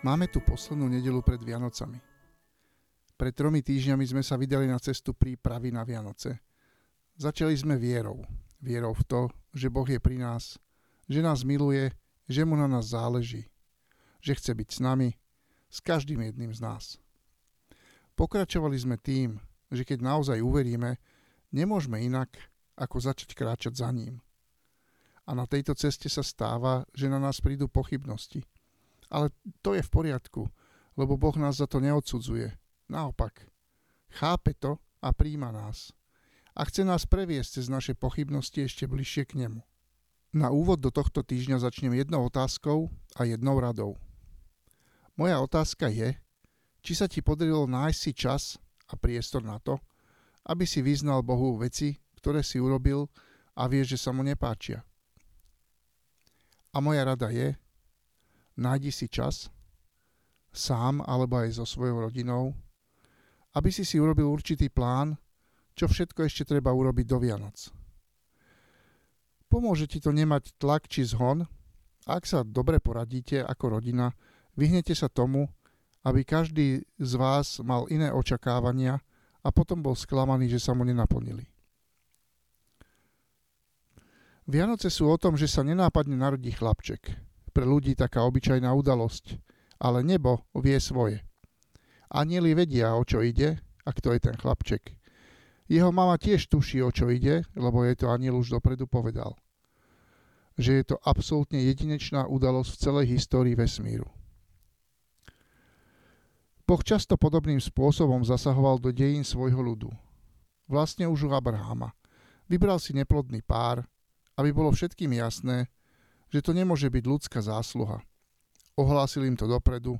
Máme tu poslednú nedelu pred Vianocami. Pred tromi týždňami sme sa vydali na cestu prípravy na Vianoce. Začali sme vierou. Vierou v to, že Boh je pri nás, že nás miluje, že mu na nás záleží, že chce byť s nami, s každým jedným z nás. Pokračovali sme tým, že keď naozaj uveríme, nemôžeme inak, ako začať kráčať za ním. A na tejto ceste sa stáva, že na nás prídu pochybnosti – ale to je v poriadku, lebo Boh nás za to neodsudzuje. Naopak, chápe to a príjma nás. A chce nás previesť cez naše pochybnosti ešte bližšie k nemu. Na úvod do tohto týždňa začnem jednou otázkou a jednou radou. Moja otázka je, či sa ti podarilo nájsť si čas a priestor na to, aby si vyznal Bohu veci, ktoré si urobil a vieš, že sa mu nepáčia. A moja rada je, nájdi si čas, sám alebo aj so svojou rodinou, aby si si urobil určitý plán, čo všetko ešte treba urobiť do Vianoc. Pomôže ti to nemať tlak či zhon, ak sa dobre poradíte ako rodina, vyhnete sa tomu, aby každý z vás mal iné očakávania a potom bol sklamaný, že sa mu nenaplnili. Vianoce sú o tom, že sa nenápadne narodí chlapček – pre ľudí taká obyčajná udalosť, ale nebo vie svoje. Anieli vedia, o čo ide a kto je ten chlapček. Jeho mama tiež tuší, o čo ide, lebo je to aniel už dopredu povedal. Že je to absolútne jedinečná udalosť v celej histórii vesmíru. Boh často podobným spôsobom zasahoval do dejín svojho ľudu. Vlastne už u Abraháma. Vybral si neplodný pár, aby bolo všetkým jasné, že to nemôže byť ľudská zásluha. Ohlásil im to dopredu,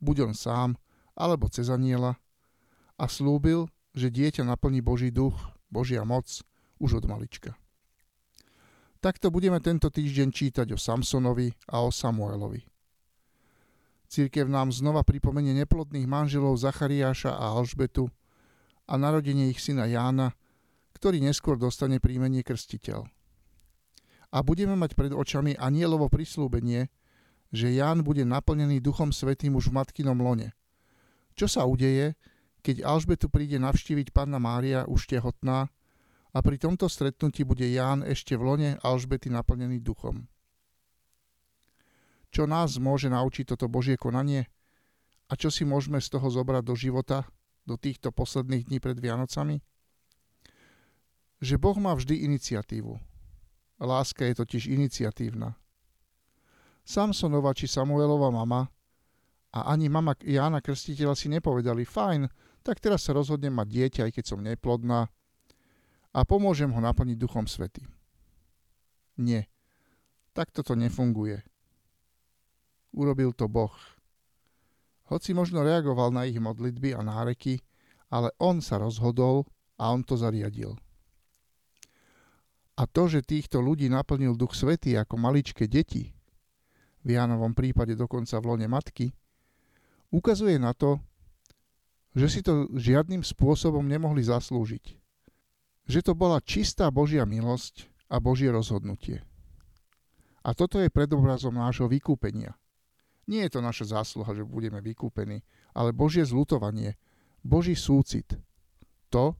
buď on sám, alebo cez aniela, a slúbil, že dieťa naplní Boží duch, Božia moc už od malička. Takto budeme tento týždeň čítať o Samsonovi a o Samuelovi. Církev nám znova pripomenie neplodných manželov Zachariáša a Alžbetu a narodenie ich syna Jána, ktorý neskôr dostane príjmenie krstiteľ a budeme mať pred očami anielovo prislúbenie, že Ján bude naplnený Duchom Svetým už v matkinom lone. Čo sa udeje, keď Alžbetu príde navštíviť Panna Mária už tehotná a pri tomto stretnutí bude Ján ešte v lone Alžbety naplnený duchom. Čo nás môže naučiť toto Božie konanie? A čo si môžeme z toho zobrať do života, do týchto posledných dní pred Vianocami? Že Boh má vždy iniciatívu Láska je totiž iniciatívna. Samsonova či Samuelova mama a ani mama Jána Krstiteľa si nepovedali, fajn, tak teraz sa rozhodnem mať dieťa, aj keď som neplodná a pomôžem ho naplniť Duchom Svety. Nie, takto to nefunguje. Urobil to Boh. Hoci možno reagoval na ich modlitby a náreky, ale on sa rozhodol a on to zariadil. A to, že týchto ľudí naplnil Duch Svetý ako maličké deti, v Jánovom prípade dokonca v lone matky, ukazuje na to, že si to žiadnym spôsobom nemohli zaslúžiť. Že to bola čistá Božia milosť a Božie rozhodnutie. A toto je predobrazom nášho vykúpenia. Nie je to naša zásluha, že budeme vykúpení, ale Božie zlutovanie, Boží súcit. To,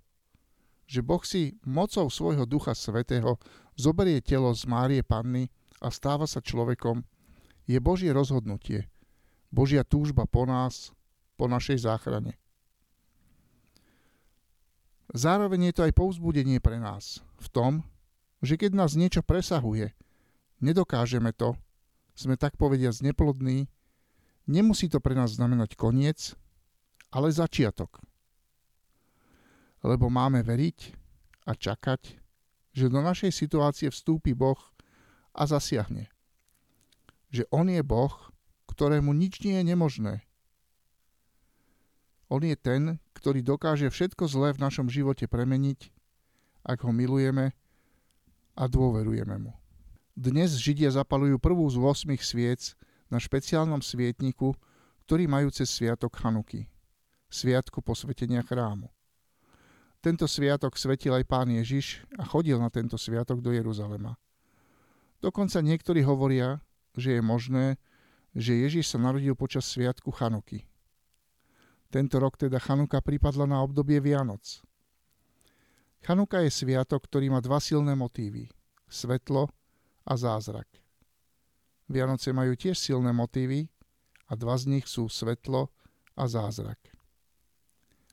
že Boh si mocou svojho Ducha Svetého zoberie telo z Márie Panny a stáva sa človekom, je Božie rozhodnutie, Božia túžba po nás, po našej záchrane. Zároveň je to aj povzbudenie pre nás v tom, že keď nás niečo presahuje, nedokážeme to, sme tak povediať neplodní, nemusí to pre nás znamenať koniec, ale začiatok lebo máme veriť a čakať, že do našej situácie vstúpi Boh a zasiahne. Že On je Boh, ktorému nič nie je nemožné. On je ten, ktorý dokáže všetko zlé v našom živote premeniť, ak ho milujeme a dôverujeme mu. Dnes Židia zapalujú prvú z 8 sviec na špeciálnom svietniku, ktorý majú cez sviatok Chanuky, sviatku posvetenia chrámu. Tento sviatok svetil aj pán Ježiš a chodil na tento sviatok do Jeruzalema. Dokonca niektorí hovoria, že je možné, že Ježiš sa narodil počas sviatku Chanuky. Tento rok teda Chanuka pripadla na obdobie Vianoc. Chanuka je sviatok, ktorý má dva silné motívy. Svetlo a zázrak. Vianoce majú tiež silné motívy a dva z nich sú svetlo a zázrak.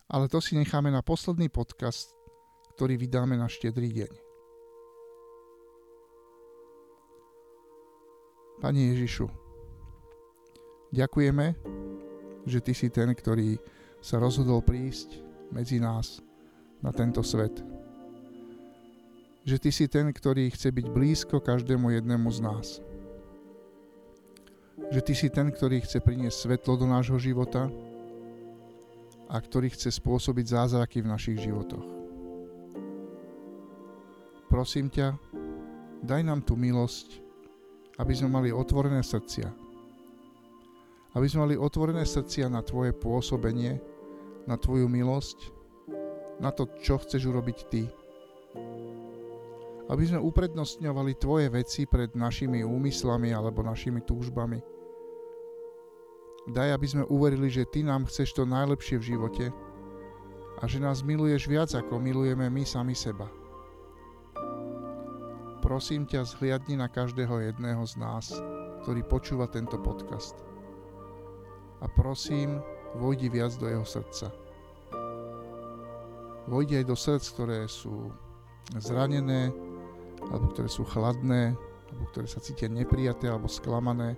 Ale to si necháme na posledný podcast, ktorý vydáme na štedrý deň. Pane Ježišu, ďakujeme, že Ty si ten, ktorý sa rozhodol prísť medzi nás na tento svet. Že Ty si ten, ktorý chce byť blízko každému jednému z nás. Že Ty si ten, ktorý chce priniesť svetlo do nášho života a ktorý chce spôsobiť zázraky v našich životoch. Prosím ťa, daj nám tú milosť, aby sme mali otvorené srdcia. Aby sme mali otvorené srdcia na Tvoje pôsobenie, na Tvoju milosť, na to, čo chceš urobiť Ty. Aby sme uprednostňovali Tvoje veci pred našimi úmyslami alebo našimi túžbami. Daj, aby sme uverili, že Ty nám chceš to najlepšie v živote a že nás miluješ viac, ako milujeme my sami seba prosím ťa, zhliadni na každého jedného z nás, ktorý počúva tento podcast. A prosím, vojdi viac do jeho srdca. Vojdi aj do srdc, ktoré sú zranené, alebo ktoré sú chladné, alebo ktoré sa cítia neprijaté alebo sklamané.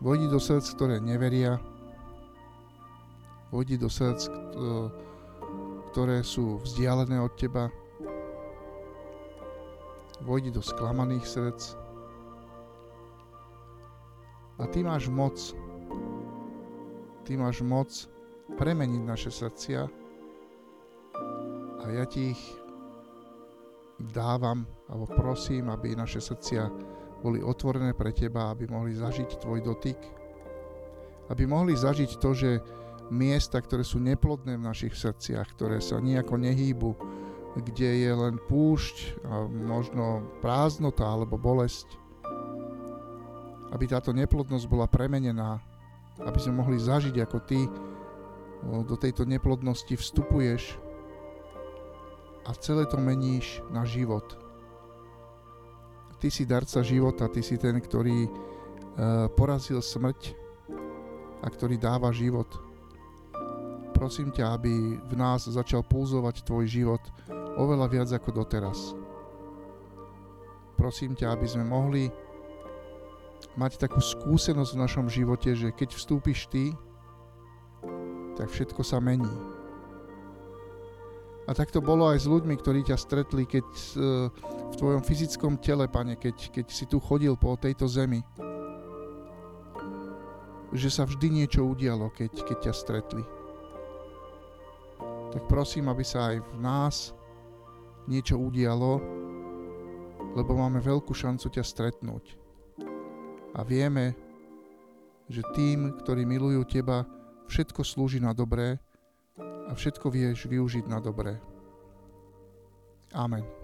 Vojdi do srdc, ktoré neveria. Vojdi do srdc, ktoré sú vzdialené od teba, vojdi do sklamaných srdc. A ty máš moc, ty máš moc premeniť naše srdcia. A ja ti ich dávam alebo prosím, aby naše srdcia boli otvorené pre teba, aby mohli zažiť tvoj dotyk, aby mohli zažiť to, že miesta, ktoré sú neplodné v našich srdciach, ktoré sa nejako nehýbu, kde je len púšť a možno prázdnota alebo bolesť. Aby táto neplodnosť bola premenená, aby sme mohli zažiť, ako ty do tejto neplodnosti vstupuješ a celé to meníš na život. Ty si darca života, ty si ten, ktorý e, porazil smrť a ktorý dáva život. Prosím ťa, aby v nás začal pulzovať tvoj život, oveľa viac ako doteraz. Prosím ťa, aby sme mohli mať takú skúsenosť v našom živote, že keď vstúpiš ty, tak všetko sa mení. A tak to bolo aj s ľuďmi, ktorí ťa stretli, keď e, v tvojom fyzickom tele, pane, keď, keď si tu chodil po tejto zemi. Že sa vždy niečo udialo, keď, keď ťa stretli. Tak prosím, aby sa aj v nás niečo udialo, lebo máme veľkú šancu ťa stretnúť. A vieme, že tým, ktorí milujú teba, všetko slúži na dobré a všetko vieš využiť na dobré. Amen.